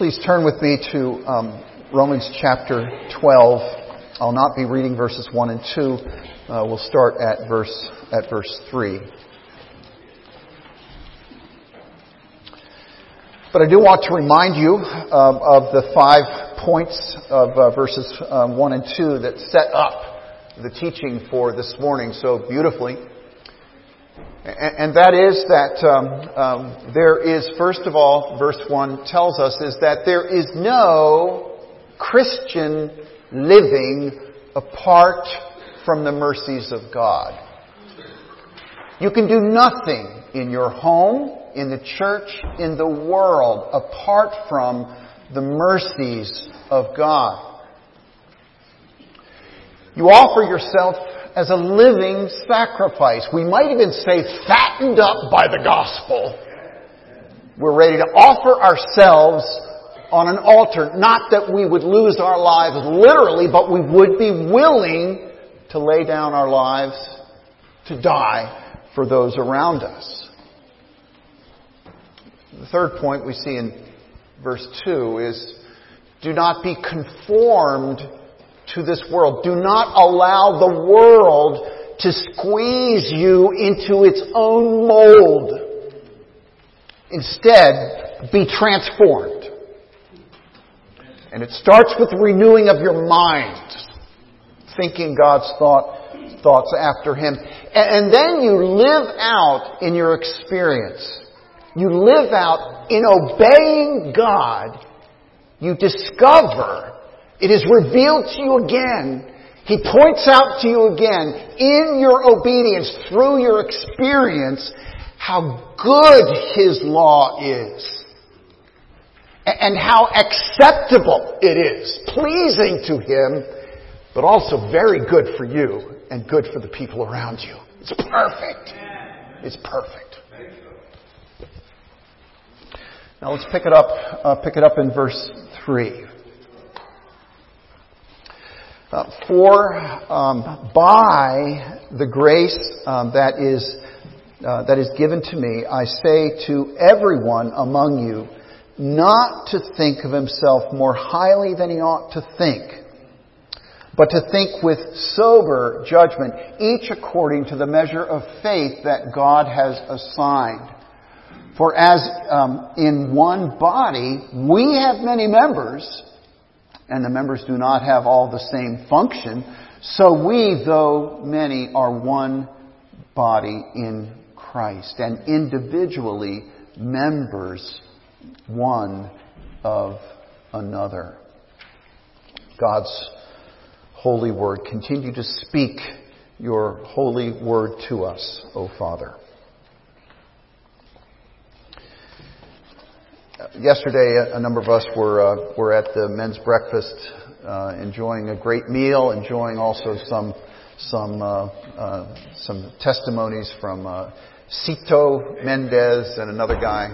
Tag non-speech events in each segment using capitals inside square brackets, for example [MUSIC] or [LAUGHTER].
Please turn with me to um, Romans chapter 12. I'll not be reading verses 1 and 2. Uh, we'll start at verse, at verse 3. But I do want to remind you um, of the five points of uh, verses um, 1 and 2 that set up the teaching for this morning so beautifully. And that is that um, um, there is, first of all, verse 1 tells us, is that there is no Christian living apart from the mercies of God. You can do nothing in your home, in the church, in the world, apart from the mercies of God. You offer yourself as a living sacrifice. We might even say fattened up by the gospel. We're ready to offer ourselves on an altar. Not that we would lose our lives literally, but we would be willing to lay down our lives to die for those around us. The third point we see in verse 2 is do not be conformed to this world. Do not allow the world to squeeze you into its own mold. Instead, be transformed. And it starts with renewing of your mind, thinking God's thought, thoughts after Him. And then you live out in your experience. You live out in obeying God. You discover it is revealed to you again. He points out to you again in your obedience through your experience how good His law is. And how acceptable it is, pleasing to Him, but also very good for you and good for the people around you. It's perfect. It's perfect. Now let's pick it up, uh, pick it up in verse 3. Uh, for um, by the grace um, that is uh, that is given to me, I say to everyone among you, not to think of himself more highly than he ought to think, but to think with sober judgment, each according to the measure of faith that God has assigned. For as um, in one body we have many members and the members do not have all the same function, so we, though many, are one body in Christ and individually members one of another. God's holy word. Continue to speak your holy word to us, O Father. Yesterday, a number of us were uh, were at the men's breakfast, uh, enjoying a great meal, enjoying also some some uh, uh some testimonies from uh, Cito Mendez and another guy.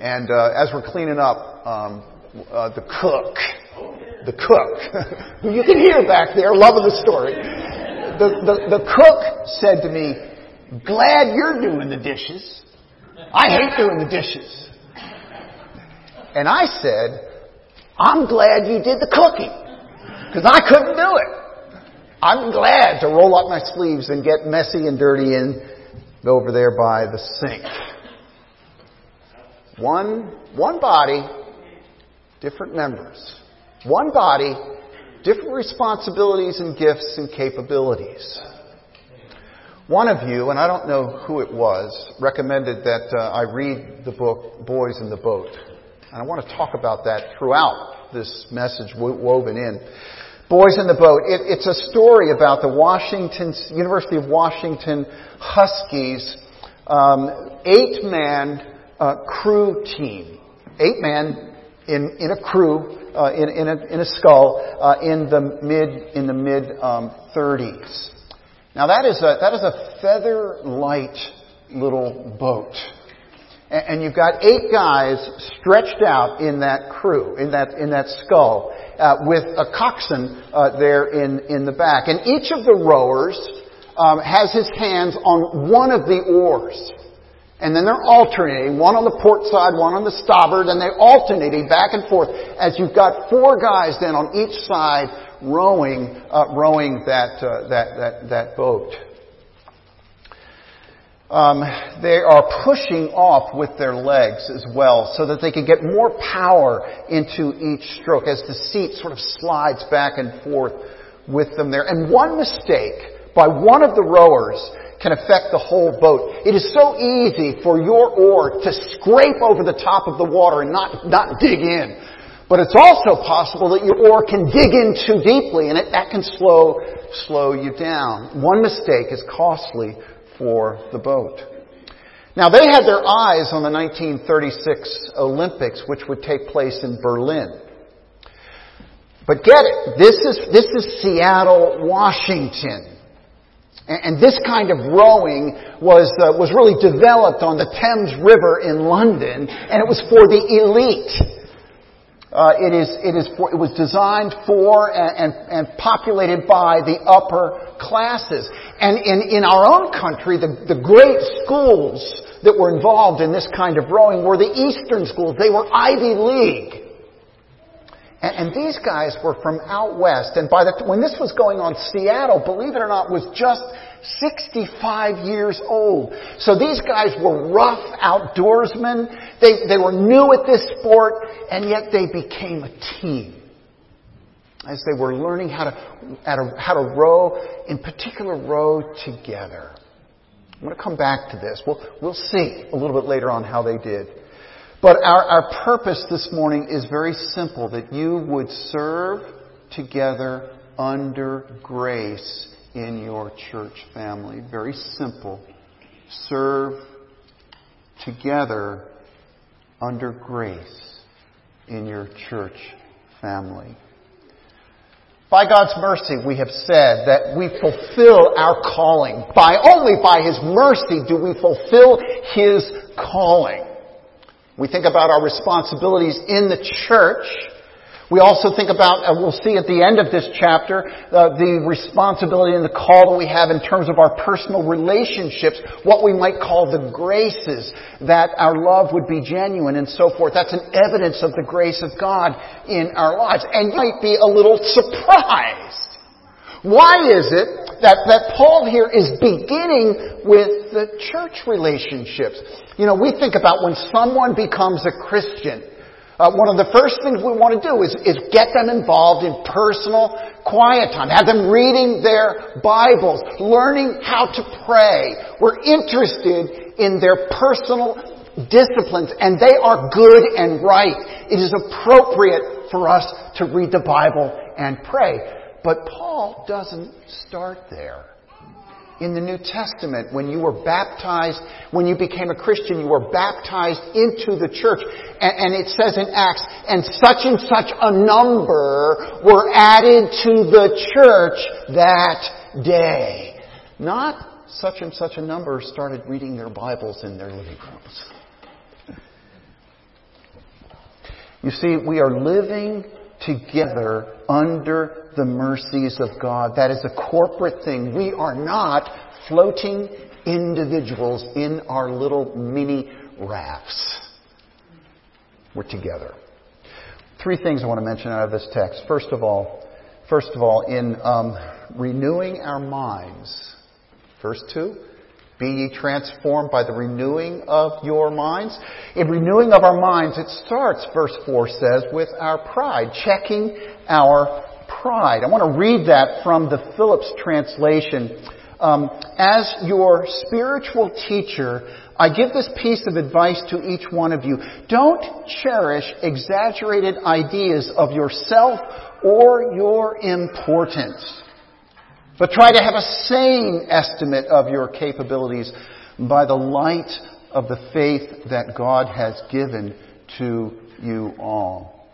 And uh, as we're cleaning up, um, the cook, the cook, who [LAUGHS] you can hear back there, loving the story, the, the the cook said to me, "Glad you're doing the dishes." I hate doing the dishes. And I said, I'm glad you did the cooking. Because I couldn't do it. I'm glad to roll up my sleeves and get messy and dirty and over there by the sink. One, one body, different members. One body, different responsibilities and gifts and capabilities. One of you, and I don't know who it was, recommended that uh, I read the book Boys in the Boat. And I want to talk about that throughout this message woven in. Boys in the Boat. It, it's a story about the Washington, University of Washington Huskies um, eight-man uh, crew team. Eight men in, in a crew, uh, in, in, a, in a scull, uh, in the mid, in the mid um, 30s. Now that is a, that is a feather light little boat and you've got eight guys stretched out in that crew, in that in that scull, uh, with a coxswain uh, there in in the back, and each of the rowers um, has his hands on one of the oars, And then they're alternating, one on the port side, one on the starboard, and they're alternating back and forth as you've got four guys then on each side rowing, uh, rowing that, uh, that, that, that boat. Um, they are pushing off with their legs as well so that they can get more power into each stroke as the seat sort of slides back and forth with them there. And one mistake by one of the rowers can affect the whole boat. It is so easy for your oar to scrape over the top of the water and not, not dig in. But it's also possible that your oar can dig in too deeply and it, that can slow, slow you down. One mistake is costly for the boat. Now they had their eyes on the 1936 Olympics, which would take place in Berlin. But get it, this is, this is Seattle, Washington. And this kind of rowing was, uh, was really developed on the Thames River in London, and it was for the elite. Uh, it, is, it, is for, it was designed for and, and, and, populated by the upper classes. And in, in our own country, the, the great schools that were involved in this kind of rowing were the Eastern schools. They were Ivy League. And, and these guys were from out west. And by the, when this was going on, Seattle, believe it or not, was just 65 years old. So these guys were rough outdoorsmen. They, they were new at this sport, and yet they became a team as they were learning how to, how to, row, in particular, row together. I'm going to come back to this. We'll, we'll see a little bit later on how they did. But our, our purpose this morning is very simple that you would serve together under grace in your church family. Very simple. Serve together under grace in your church family. By God's mercy, we have said that we fulfill our calling. By only by His mercy do we fulfill His calling. We think about our responsibilities in the church. We also think about, uh, we'll see at the end of this chapter, uh, the responsibility and the call that we have in terms of our personal relationships, what we might call the graces, that our love would be genuine and so forth. That's an evidence of the grace of God in our lives. And you might be a little surprised. Why is it that, that Paul here is beginning with the church relationships? You know, we think about when someone becomes a Christian, uh, one of the first things we want to do is, is get them involved in personal quiet time. Have them reading their Bibles, learning how to pray. We're interested in their personal disciplines, and they are good and right. It is appropriate for us to read the Bible and pray. But Paul doesn't start there in the New Testament when you were baptized, when you became a Christian, you were baptized into the church. And, and, it says in Acts, and such and such a number were added to the church that day. Not such and such a number started reading their Bibles in their living rooms. You see, we are living together under the mercies of God. That is a corporate thing. We are not floating individuals in our little mini rafts. We're together. Three things I want to mention out of this text. First of all, first of all, in um, renewing our minds. Verse two, be ye transformed by the renewing of your minds. In renewing of our minds, it starts, verse 4 says, with our pride, checking our pride. I want to read that from the Phillips translation. Um, as your spiritual teacher, I give this piece of advice to each one of you. Don't cherish exaggerated ideas of yourself or your importance. But try to have a sane estimate of your capabilities by the light of the faith that God has given to you all.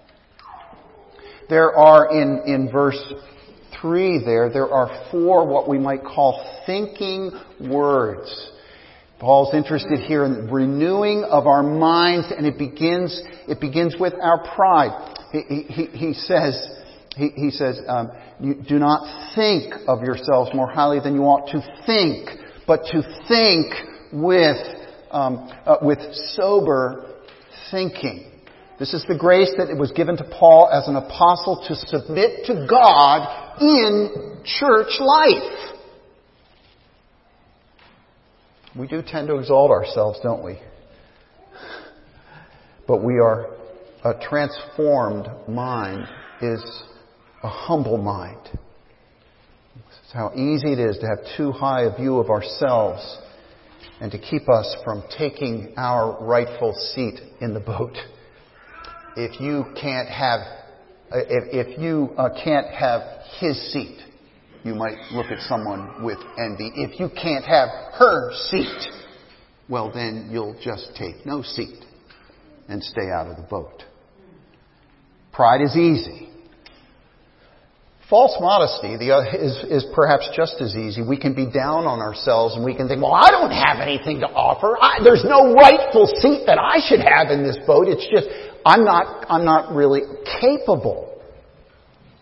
There are in, in verse 3 there, there are four what we might call thinking words. Paul's interested here in renewing of our minds and it begins, it begins with our pride. He, he, he says, he, he says, um, do not think of yourselves more highly than you ought to think, but to think with um, uh, with sober thinking. This is the grace that it was given to Paul as an apostle to submit to God in church life. We do tend to exalt ourselves, don't we? But we are a transformed mind is a humble mind. It's how easy it is to have too high a view of ourselves and to keep us from taking our rightful seat in the boat. If you can't have, if, if you uh, can't have his seat, you might look at someone with envy. If you can't have her seat, well then you'll just take no seat and stay out of the boat. Pride is easy. False modesty uh, is, is perhaps just as easy. We can be down on ourselves and we can think, well, I don't have anything to offer. I, there's no rightful seat that I should have in this boat. It's just, I'm not, I'm not really capable.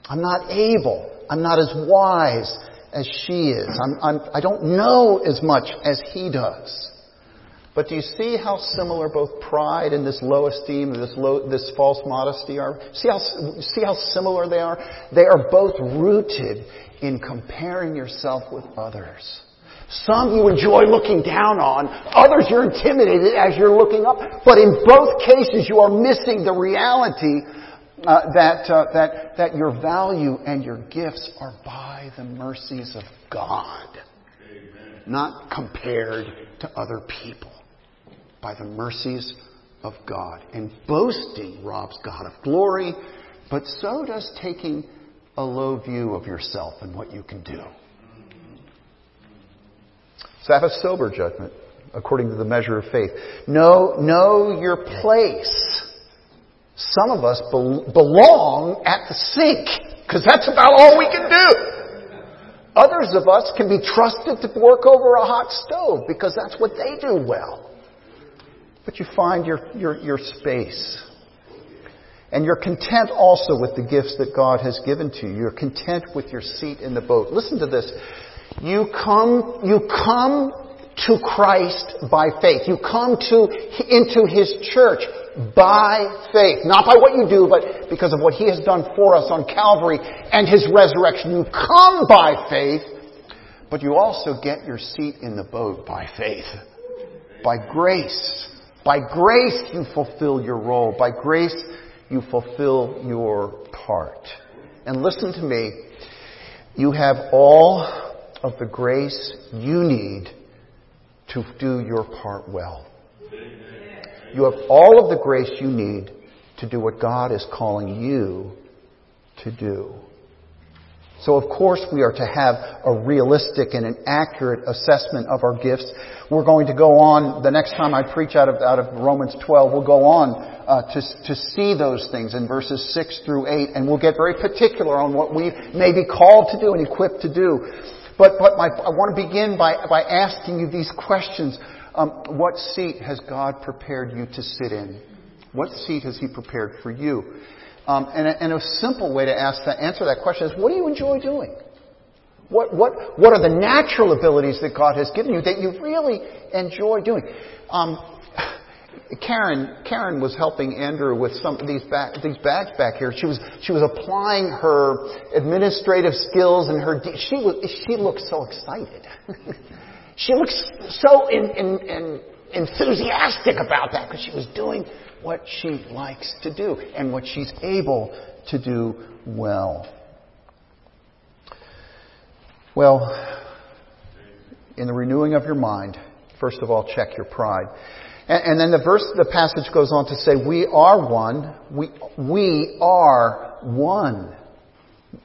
I'm not able. I'm not as wise as she is. I'm, I'm, I don't know as much as he does. But do you see how similar both pride and this low esteem, this, low, this false modesty are? See how, see how similar they are? They are both rooted in comparing yourself with others. Some you enjoy looking down on, others you're intimidated as you're looking up. But in both cases, you are missing the reality uh, that, uh, that, that your value and your gifts are by the mercies of God, Amen. not compared to other people by the mercies of God. And boasting robs God of glory, but so does taking a low view of yourself and what you can do. So have a sober judgment according to the measure of faith. Know, know your place. Some of us be- belong at the sink because that's about all we can do. Others of us can be trusted to work over a hot stove because that's what they do well but you find your, your, your space. And you're content also with the gifts that God has given to you. You're content with your seat in the boat. Listen to this. You come, you come to Christ by faith. You come to, into His church by faith. Not by what you do, but because of what He has done for us on Calvary and His resurrection. You come by faith, but you also get your seat in the boat by faith. By grace. By grace you fulfill your role. By grace you fulfill your part. And listen to me. You have all of the grace you need to do your part well. You have all of the grace you need to do what God is calling you to do. So of course we are to have a realistic and an accurate assessment of our gifts. We're going to go on, the next time I preach out of, out of Romans 12, we'll go on uh, to, to see those things in verses 6 through 8, and we'll get very particular on what we may be called to do and equipped to do. But, but my, I want to begin by, by asking you these questions. Um, what seat has God prepared you to sit in? What seat has He prepared for you? Um, and, a, and, a, simple way to ask that, answer that question is, what do you enjoy doing? What, what, what are the natural abilities that God has given you that you really enjoy doing? Um, Karen, Karen was helping Andrew with some of these, back, these bags back here. She was, she was applying her administrative skills and her, she was, she looked so excited. [LAUGHS] she looks so in, in, in enthusiastic about that because she was doing what she likes to do and what she's able to do well. Well, in the renewing of your mind, first of all, check your pride. And, and, then the verse, the passage goes on to say, we are one. We, we are one.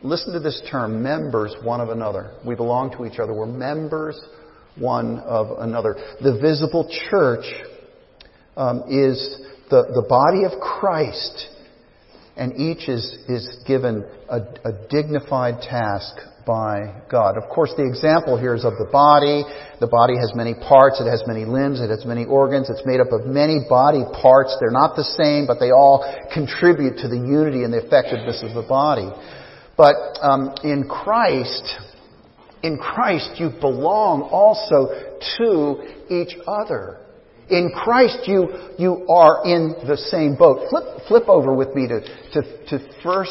Listen to this term, members one of another. We belong to each other. We're members one of another. The visible church um, is the, the body of Christ, and each is, is given a, a dignified task by God. Of course, the example here is of the body. The body has many parts, it has many limbs, it has many organs, it's made up of many body parts. They're not the same, but they all contribute to the unity and the effectiveness of the body. But um, in Christ, in Christ, you belong also to each other. In Christ, you, you are in the same boat. Flip, flip over with me to, to, to 1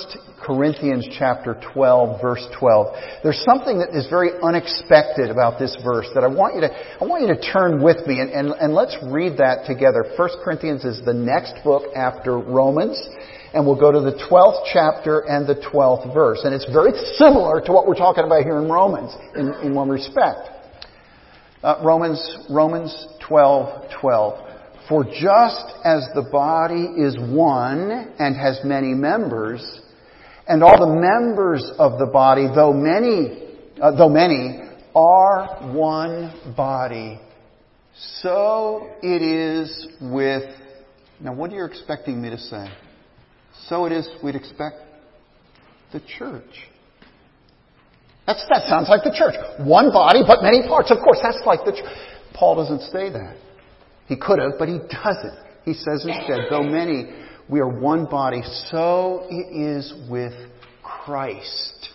Corinthians chapter 12, verse 12. There's something that is very unexpected about this verse that I want you to, I want you to turn with me and, and, and let's read that together. 1 Corinthians is the next book after Romans and we'll go to the 12th chapter and the 12th verse. And it's very [LAUGHS] similar to what we're talking about here in Romans in, in one respect. Uh, Romans, Romans 12, 12. For just as the body is one and has many members, and all the members of the body, though many, uh, though many, are one body, so it is with. Now, what are you expecting me to say? So it is, we'd expect the church. That's, that sounds like the church. One body, but many parts. Of course, that's like the church. Paul doesn't say that. He could have, but he doesn't. He says instead, though many, we are one body, so it is with Christ.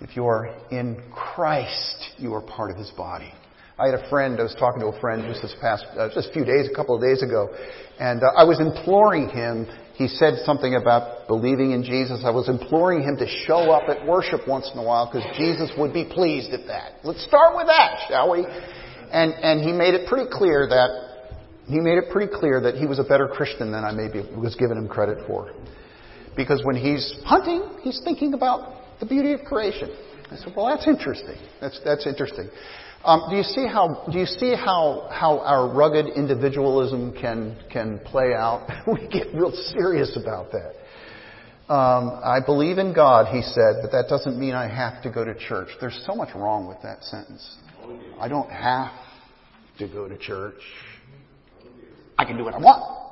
If you are in Christ, you are part of his body. I had a friend, I was talking to a friend just this past, uh, just a few days, a couple of days ago, and uh, I was imploring him, he said something about believing in Jesus. I was imploring him to show up at worship once in a while because Jesus would be pleased at that. Let's start with that, shall we? And, and he made it pretty clear that, he made it pretty clear that he was a better Christian than I maybe was giving him credit for. Because when he's hunting, he's thinking about the beauty of creation. I said, well, that's interesting. That's, that's interesting. Um, do you see how do you see how how our rugged individualism can can play out? [LAUGHS] we get real serious about that. Um, I believe in God, he said, but that doesn't mean I have to go to church. There's so much wrong with that sentence. I don't have to go to church. I can do what I want.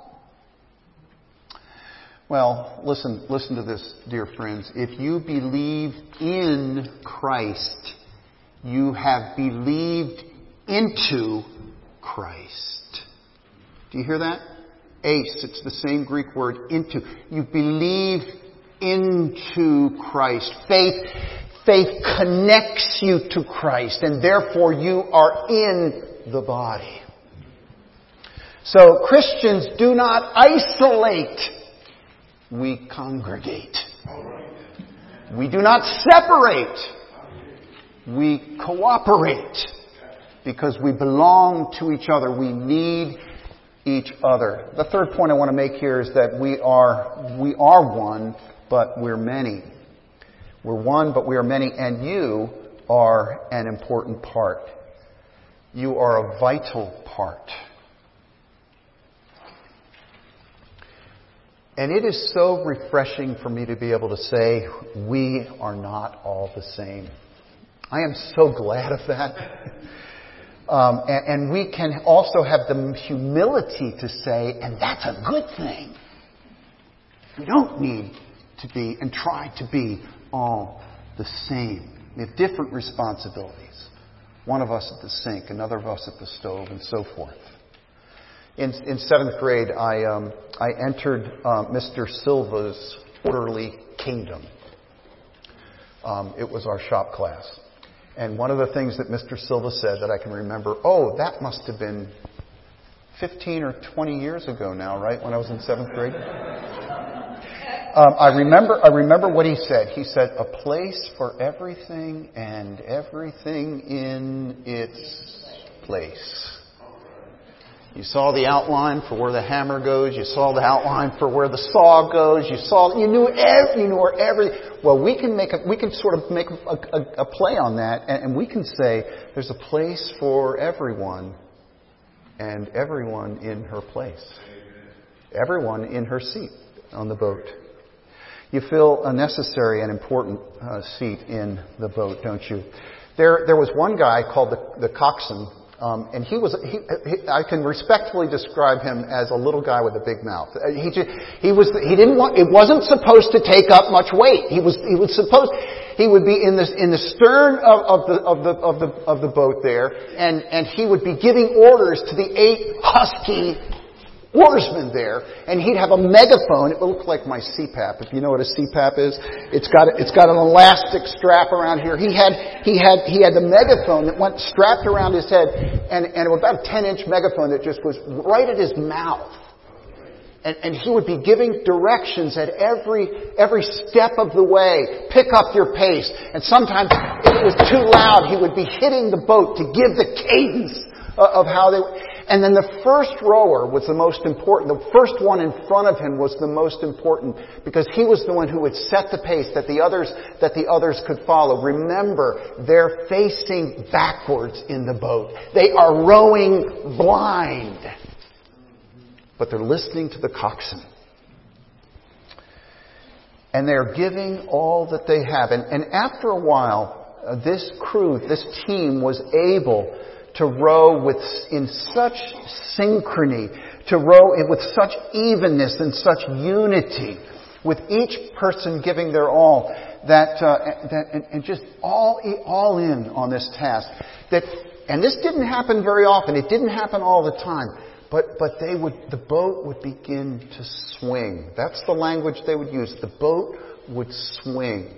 Well, listen, listen to this, dear friends. If you believe in Christ, you have believed into Christ. Do you hear that? Eis, it's the same Greek word, into. You believe into Christ. Faith, faith connects you to Christ, and therefore you are in the body. So Christians do not isolate. We congregate. We do not separate we cooperate because we belong to each other. We need each other. The third point I want to make here is that we are, we are one, but we're many. We're one, but we are many, and you are an important part. You are a vital part. And it is so refreshing for me to be able to say, we are not all the same. I am so glad of that. Um, and, and we can also have the humility to say, and that's a good thing. We don't need to be and try to be all the same. We have different responsibilities. One of us at the sink, another of us at the stove, and so forth. In, in seventh grade, I, um, I entered uh, Mr. Silva's orderly kingdom. Um, it was our shop class. And one of the things that Mr. Silva said that I can remember, oh, that must have been 15 or 20 years ago now, right? When I was in seventh grade. Um, I remember, I remember what he said. He said, a place for everything and everything in its place. You saw the outline for where the hammer goes. You saw the outline for where the saw goes. You saw, you knew every, you knew where every. Well, we can make a, we can sort of make a, a, a play on that, and, and we can say there's a place for everyone, and everyone in her place, everyone in her seat on the boat. You feel a necessary and important uh, seat in the boat, don't you? There, there was one guy called the, the coxswain um, and he was, he, he, I can respectfully describe him as a little guy with a big mouth. Uh, he, he was, he didn't want, it wasn't supposed to take up much weight. He was, he was supposed, he would be in the, in the stern of, of, the, of, the, of, the, of the boat there, and, and he would be giving orders to the eight husky oarsmen there, and he'd have a megaphone. It would look like my CPAP. If you know what a CPAP is, it's got it's got an elastic strap around here. He had he had he had the megaphone that went strapped around his head, and and about a 10 inch megaphone that just was right at his mouth. And, and he would be giving directions at every every step of the way. Pick up your pace. And sometimes, if it was too loud, he would be hitting the boat to give the [LAUGHS] cadence of how they. And then the first rower was the most important. The first one in front of him was the most important because he was the one who would set the pace that the others, that the others could follow. Remember, they're facing backwards in the boat. They are rowing blind. But they're listening to the coxswain. And they're giving all that they have. And, and after a while, uh, this crew, this team was able to row with, in such synchrony, to row with such evenness and such unity, with each person giving their all, that, uh, that and, and just all, all in on this task. That, and this didn't happen very often. It didn't happen all the time. But, but they would, the boat would begin to swing. That's the language they would use. The boat would swing.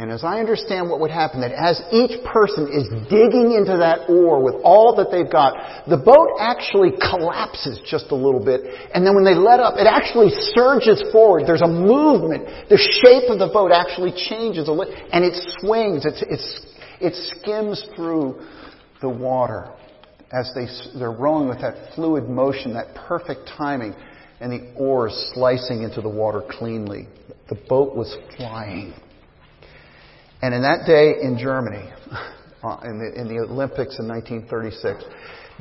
And as I understand what would happen, that as each person is digging into that oar with all that they've got, the boat actually collapses just a little bit. And then when they let up, it actually surges forward. There's a movement. The shape of the boat actually changes a little, and it swings. It's, it's, it skims through the water as they, they're rowing with that fluid motion, that perfect timing, and the oars slicing into the water cleanly. The boat was flying. And in that day in Germany, [LAUGHS] uh, in, the, in the Olympics in 1936,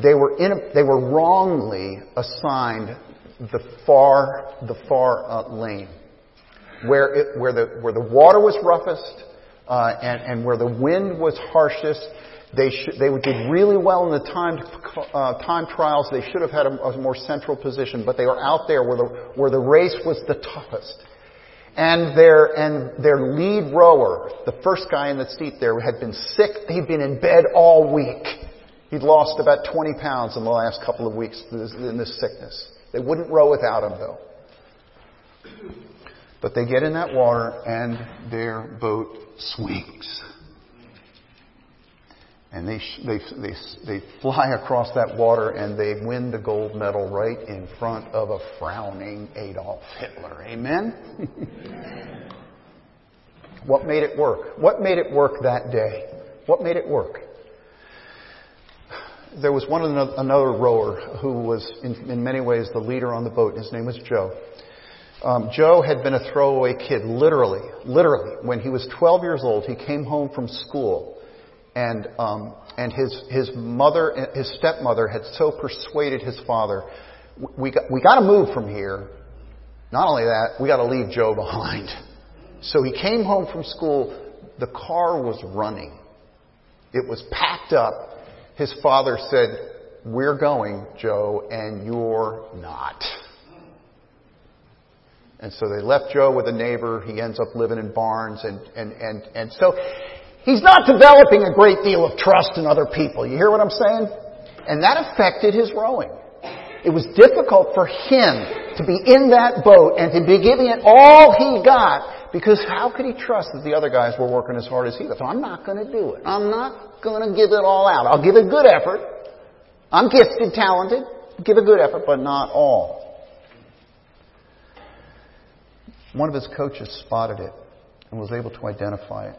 they were, in a, they were wrongly assigned the far, the far uh, lane, where, it, where, the, where the water was roughest uh, and, and where the wind was harshest. They, they did really well in the time, uh, time trials. They should have had a, a more central position, but they were out there where the, where the race was the toughest. And their, and their lead rower, the first guy in the seat there, had been sick. He'd been in bed all week. He'd lost about 20 pounds in the last couple of weeks in this sickness. They wouldn't row without him though. But they get in that water and their boat swings. And they, they, they, they fly across that water and they win the gold medal right in front of a frowning Adolf Hitler. Amen? [LAUGHS] what made it work? What made it work that day? What made it work? There was one another rower who was in, in many ways the leader on the boat. His name was Joe. Um, Joe had been a throwaway kid, literally, literally. When he was 12 years old, he came home from school and um, and his his mother, his stepmother, had so persuaded his father, we got, we got to move from here. Not only that, we got to leave Joe [LAUGHS] behind. So he came home from school. The car was running. It was packed up. His father said, "We're going, Joe, and you're not." And so they left Joe with a neighbor. He ends up living in barns and and and and so He's not developing a great deal of trust in other people. You hear what I'm saying? And that affected his rowing. It was difficult for him to be in that boat and to be giving it all he got because how could he trust that the other guys were working as hard as he was? So I'm not going to do it. I'm not going to give it all out. I'll give a good effort. I'm gifted, talented. Give a good effort, but not all. One of his coaches spotted it and was able to identify it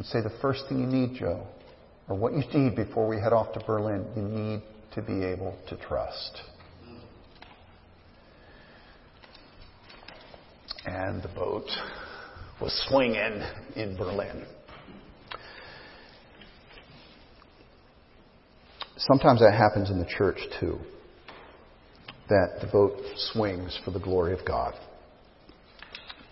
and say the first thing you need, Joe, or what you need before we head off to Berlin, you need to be able to trust. And the boat was swinging in Berlin. Sometimes that happens in the church too. That the boat swings for the glory of God.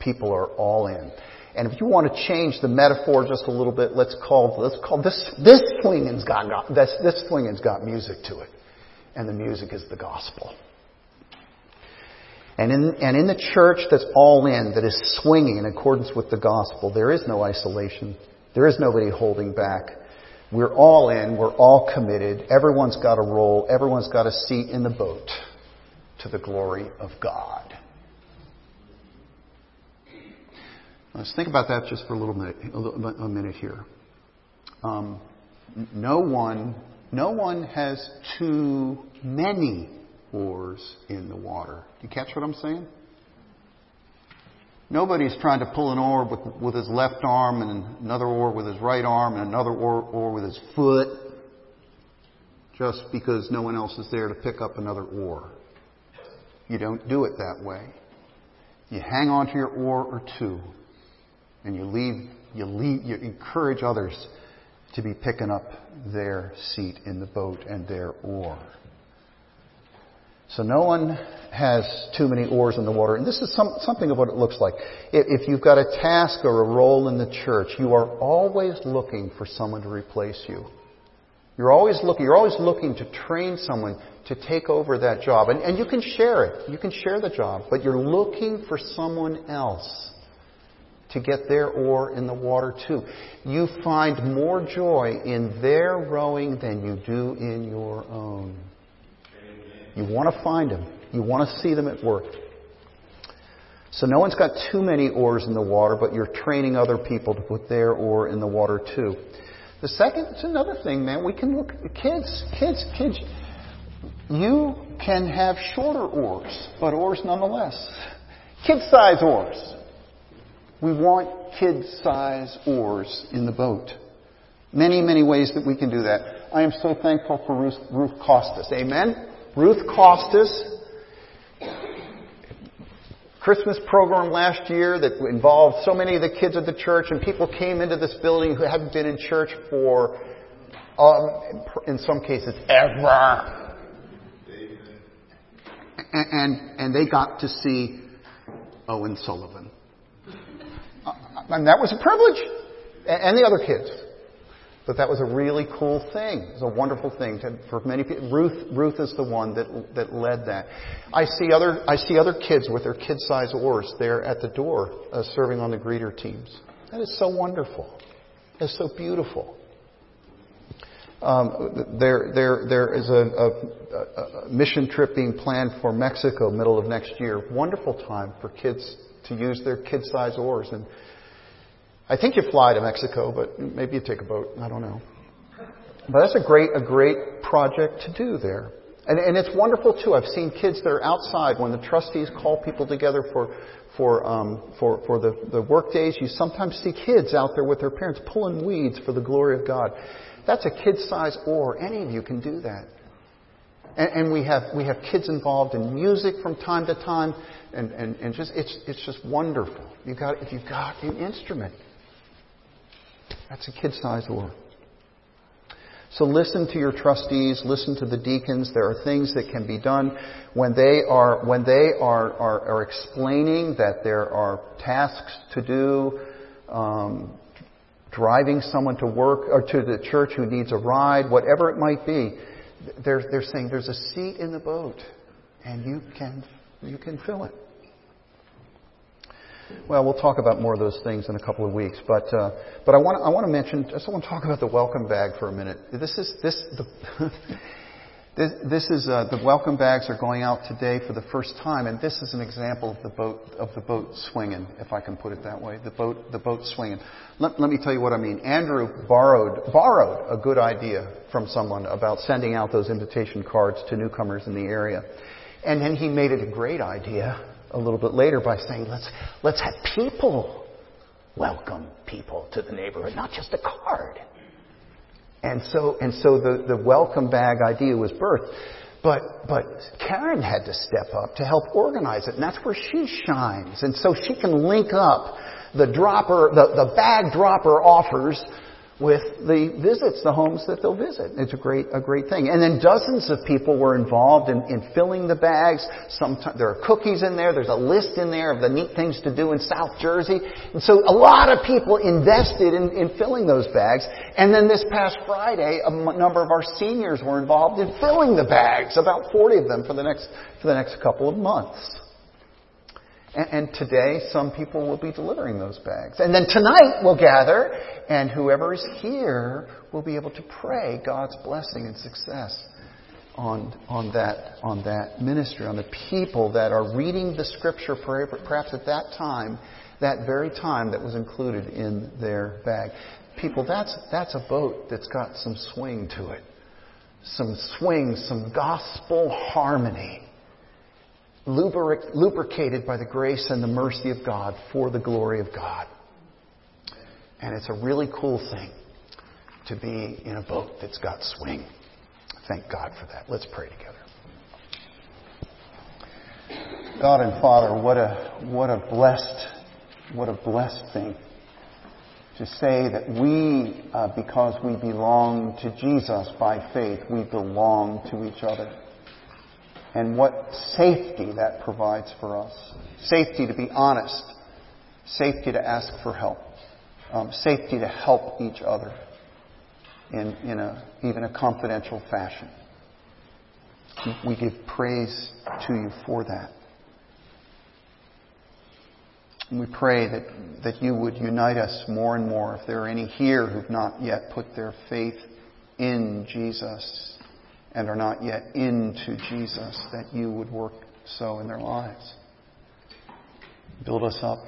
People are all in. And if you want to change the metaphor just a little bit, let's call let's call this this swinging's got, this this swinging's got music to it, and the music is the gospel. And in and in the church that's all in, that is swinging in accordance with the gospel, there is no isolation. There is nobody holding back. We're all in. We're all committed. Everyone's got a role. Everyone's got a seat in the boat. to the glory of God. Let's think about that just for a little minute, a minute here. Um, no one, no one has too many oars in the water. Do you catch what I'm saying? Nobody's trying to pull an oar with, with his left arm and another oar with his right arm and another oar, oar with his foot just because no one else is there to pick up another oar. You don't do it that way. You hang on to your oar or two and you leave, you leave, you encourage others to be picking up their seat in the boat and their oar. So no one has too many oars in the water. And this is some, something of what it looks like. If, you've got a task or a role in the church, you are always looking for someone to replace you. You're always looking, you're always looking to train someone to take over that job. And, and you can share it. You can share the job, but you're looking for someone else to get their oar in the water too. You find more joy in their rowing than you do in your own. You want to find them. You want to see them at work. So no one's got too many oars in the water, but you're training other people to put their oar in the water too. The second, it's another thing, man. We can look, kids, kids, kids. You can have shorter oars, but oars nonetheless. Kid-size oars. We want kid-size oars in the boat. Many, many ways that we can do that. I am so thankful for Ruth, Ruth Costas. Amen? Ruth Costas, Christmas program last year that involved so many of the kids of the church, and people came into this building who hadn't been in church for, um, in some cases, ever. And, and, and they got to see Owen Sullivan. And that was a privilege. And the other kids. But that was a really cool thing. It was a wonderful thing to, for many people. Ruth, Ruth is the one that, that led that. I see other, I see other kids with their kid-sized oars there at the door uh, serving on the greeter teams. That is so wonderful. That's so beautiful. Um, there, there, there is a, a, a, mission trip being planned for Mexico, middle of next year. Wonderful time for kids to use their kid-sized oars and I think you fly to Mexico, but maybe you take a boat. I don't know. But that's a great, a great project to do there. And, and it's wonderful too. I've seen kids that are outside when the trustees call people together for, for, um, for, for the, the work days. You sometimes see kids out there with their parents pulling weeds for the glory of God. That's a kid-sized oar. Any of you can do that. And, and, we have we have kids involved in music from time to time, and, and, and just it's it's just wonderful. You got if you've got an instrument, that's a kid sized oar. So listen to your trustees, listen to the deacons. There are things that can be done when they are, when they are, are, are explaining that there are tasks to do, um, driving someone to work or to the church who needs a ride, whatever it might be. They're, they're saying there's a seat in the boat and you can, you can fill it. Well, we'll talk about more of those things in a couple of weeks, but uh, but I want I want to mention I just want to talk about the welcome bag for a minute. This is this the. [LAUGHS] This, this is uh, the welcome bags are going out today for the first time, and this is an example of the boat of the boat swinging, if I can put it that way. The boat the boat swinging. Let, let me tell you what I mean. Andrew borrowed borrowed a good idea from someone about sending out those invitation cards to newcomers in the area, and then he made it a great idea a little bit later by saying, let's, let's have people welcome people to the neighborhood, not just a card. And so, and so the, the welcome bag idea was birthed. But, but Karen had to step up to help organize it, and that's where she shines. And so she can link up the dropper, the, the bag dropper offers with the visits, the homes that they'll visit. It's a great, a great thing. And then dozens of people were involved in, in filling the bags. Sometimes there are cookies in there. There's a list in there of the neat things to do in South Jersey. And so a lot of people invested in, in filling those bags. And then this past Friday, a number of our seniors were involved in filling the bags, about 40 of them for the next, for the next couple of months. And, and today, some people will be delivering those bags. And then tonight, we'll gather, and whoever is here will be able to pray God's blessing and success on, on, that, on that ministry, on the people that are reading the scripture perhaps at that time, that very time that was included in their bag. People, that's, that's a boat that's got some swing to it. Some swing, some gospel harmony. Lubric- lubricated by the grace and the mercy of God for the glory of God. And it's a really cool thing to be in a boat that's got swing. Thank God for that. Let's pray together. God and Father, what a, what a blessed, what a blessed thing to say that we, uh, because we belong to Jesus by faith, we belong to each other. And what safety that provides for us. Safety to be honest. Safety to ask for help. Um, safety to help each other in, in a, even a confidential fashion. We give praise to you for that. And we pray that, that you would unite us more and more. If there are any here who've not yet put their faith in Jesus and are not yet into Jesus, that you would work so in their lives. Build us up.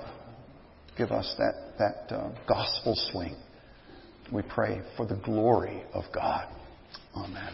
Give us that, that uh, gospel swing. We pray for the glory of God. Amen.